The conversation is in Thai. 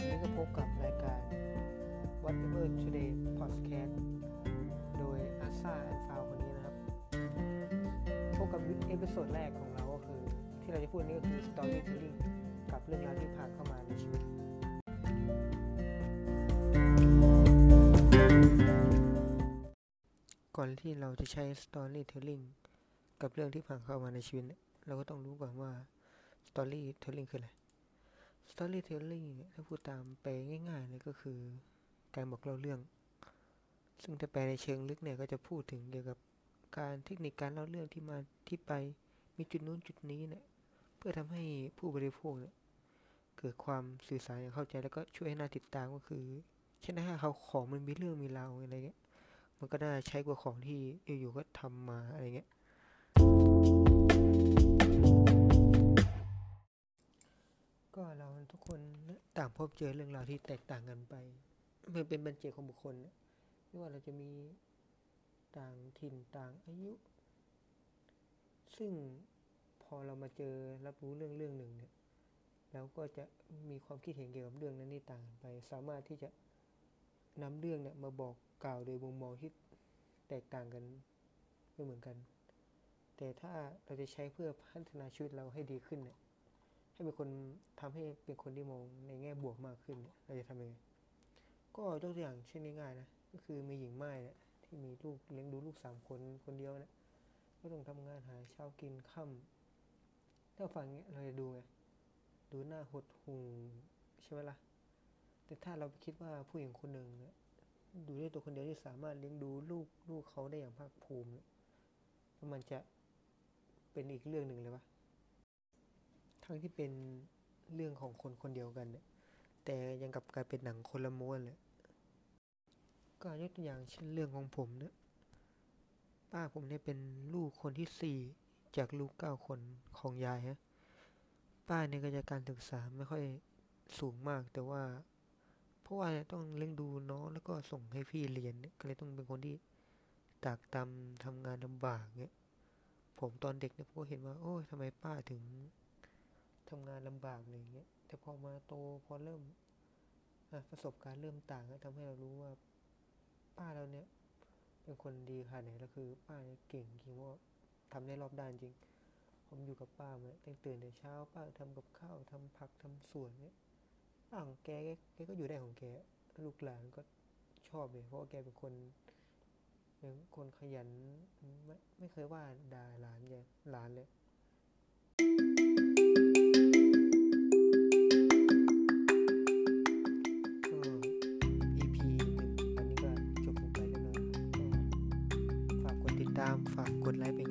วันนี้ก็พบกับรายการ Whatever Today Podcast โดยอาซา and ฟาวคนนี้นะครับพบกับ episode แรกของเราก็คือ ที่เราจะพูดนี่ก็คือ Storytelling กับเรื่องราวที่ผ่านเข้ามาในชีวิตก่อนที่เราจะใช้ Storytelling กับเรื่องที่ผ่านเข้ามาในชีวิต เราก็ต้องรู้ก่อนว่า Storytelling คืออะไร storytelling ถ้าพูดตามแปลง่ายๆเลยก็คือการบอกเล่าเรื่อง ซึ่งถ้าแปลในเชิงลึกเนี่ยก็จะพูดถึงเกี่ยวกับการเทคนิคการเล่าเรื่องที่มาที่ไปมีจุดนู้นจุดนี้เนี่ยเพื่อทำให้ผู้บริโภคเนี่ยเกิดความสื่อสารอย่างเข้าใจแล้วก็ช่วยให้น่าติดตามก็คือเช่นถ้าเขาของมันมีเรื่องมีราวอะไรเงี้ยมันก็น่าใช้กว่าของที่อยู่ๆก็ทำมาอะไรเงี้ย ทุกคนต่างพบเจอเรื่องราวที่แตกต่างกันไป มันเป็นบัญเจของบุคคลนะไม่ว่าเราจะมีต่างถิ่นต่างอายุ ซึ่งพอเรามาเจอรับรู้เรื่องเรื่องหนึ่งเนี่ยเราก็จะมีความคิดเห็นเกี่ยวกับเรื่องนั้นนี่ต่างกันไป สามารถที่จะนำเรื่องเนี่ยมาบอกกล่าวโดยมุมมองที่แตกต่างกันไม่เหมือนกัน แต่ถ้าเราจะใช้เพื่อพัฒนาชีวิตเราให้ดีขึ้นเนี่ย ให้เป็นคนทำให้เป็นคนที่มองในแง่บวกมากขึ้น เราจะทำยังไง ก็ยกตัวอย่างเช่นง่ายๆนะ ก็คือมีหญิงไม้เนี่ยที่มีลูกเลี้ยงดูลูกสามคนคนเดียวเนี่ยก็ต้องทำงานหาเช้ากินค่ำถ้าฟังเงี้ยเราจะดูไง ดูหน้าหดหูใช่ไหมล่ะ แต่ถ้าเราคิดว่าผู้หญิงคนหนึ่งเนี่ยดูด้วยตัวคนเดียวที่สามารถเลี้ยงดูลูกลูกเขาได้อย่างภาคภูมิ มันจะเป็นอีกเรื่องหนึ่งเลยปะ ทั้งที่เป็นเรื่องของคนคนเดียวกันเนี่ยแต่ยังกลับกลายเป็นหนังคนละม้วนเลยก็ยกตัวอย่างเช่นเรื่องของผมเนี่ยป้าผมเนี่ยเป็นลูกคนที่สี่จากลูกเก้าคนของยายฮะป้าเนี่ยก็จะการศึกษาไม่ค่อยสูงมาก แต่ว่า เพราะว่าต้องเลี้ยงดูน้องแล้วก็ส่งให้พี่เรียนเนี่ยก็เลยต้องเป็นคนที่ตากตำทำงานลำบากเนี่ยผมตอนเด็กเนี่ยผมก็เห็นว่า โอ้ยทำไมป้าถึง ทำงานลำบากอะไรเงี้ย แต่พอมาโตพอเริ่มประสบการณ์เริ่มต่างก็ทำให้เรารู้ว่า ป้าเราเนี่ย เป็นคนดีขนาดไหนแล้วคือ ป้าเนี่ยเก่งจริงว่าทำได้รอบด้านจริง ผมอยู่กับป้ามาตั้งตื่นแต่เช้า ป้าทำกับข้าวทำผักทำสวนเนี่ยป้าของแกแกแกก็อยู่ได้ของแกลูกหลานก็ชอบเลยเพราะว่าแกเป็นคนเป็นคนขยันไม่ไม่เคยว่าด่าหลานแกหลานเลย กดไลค์เป็น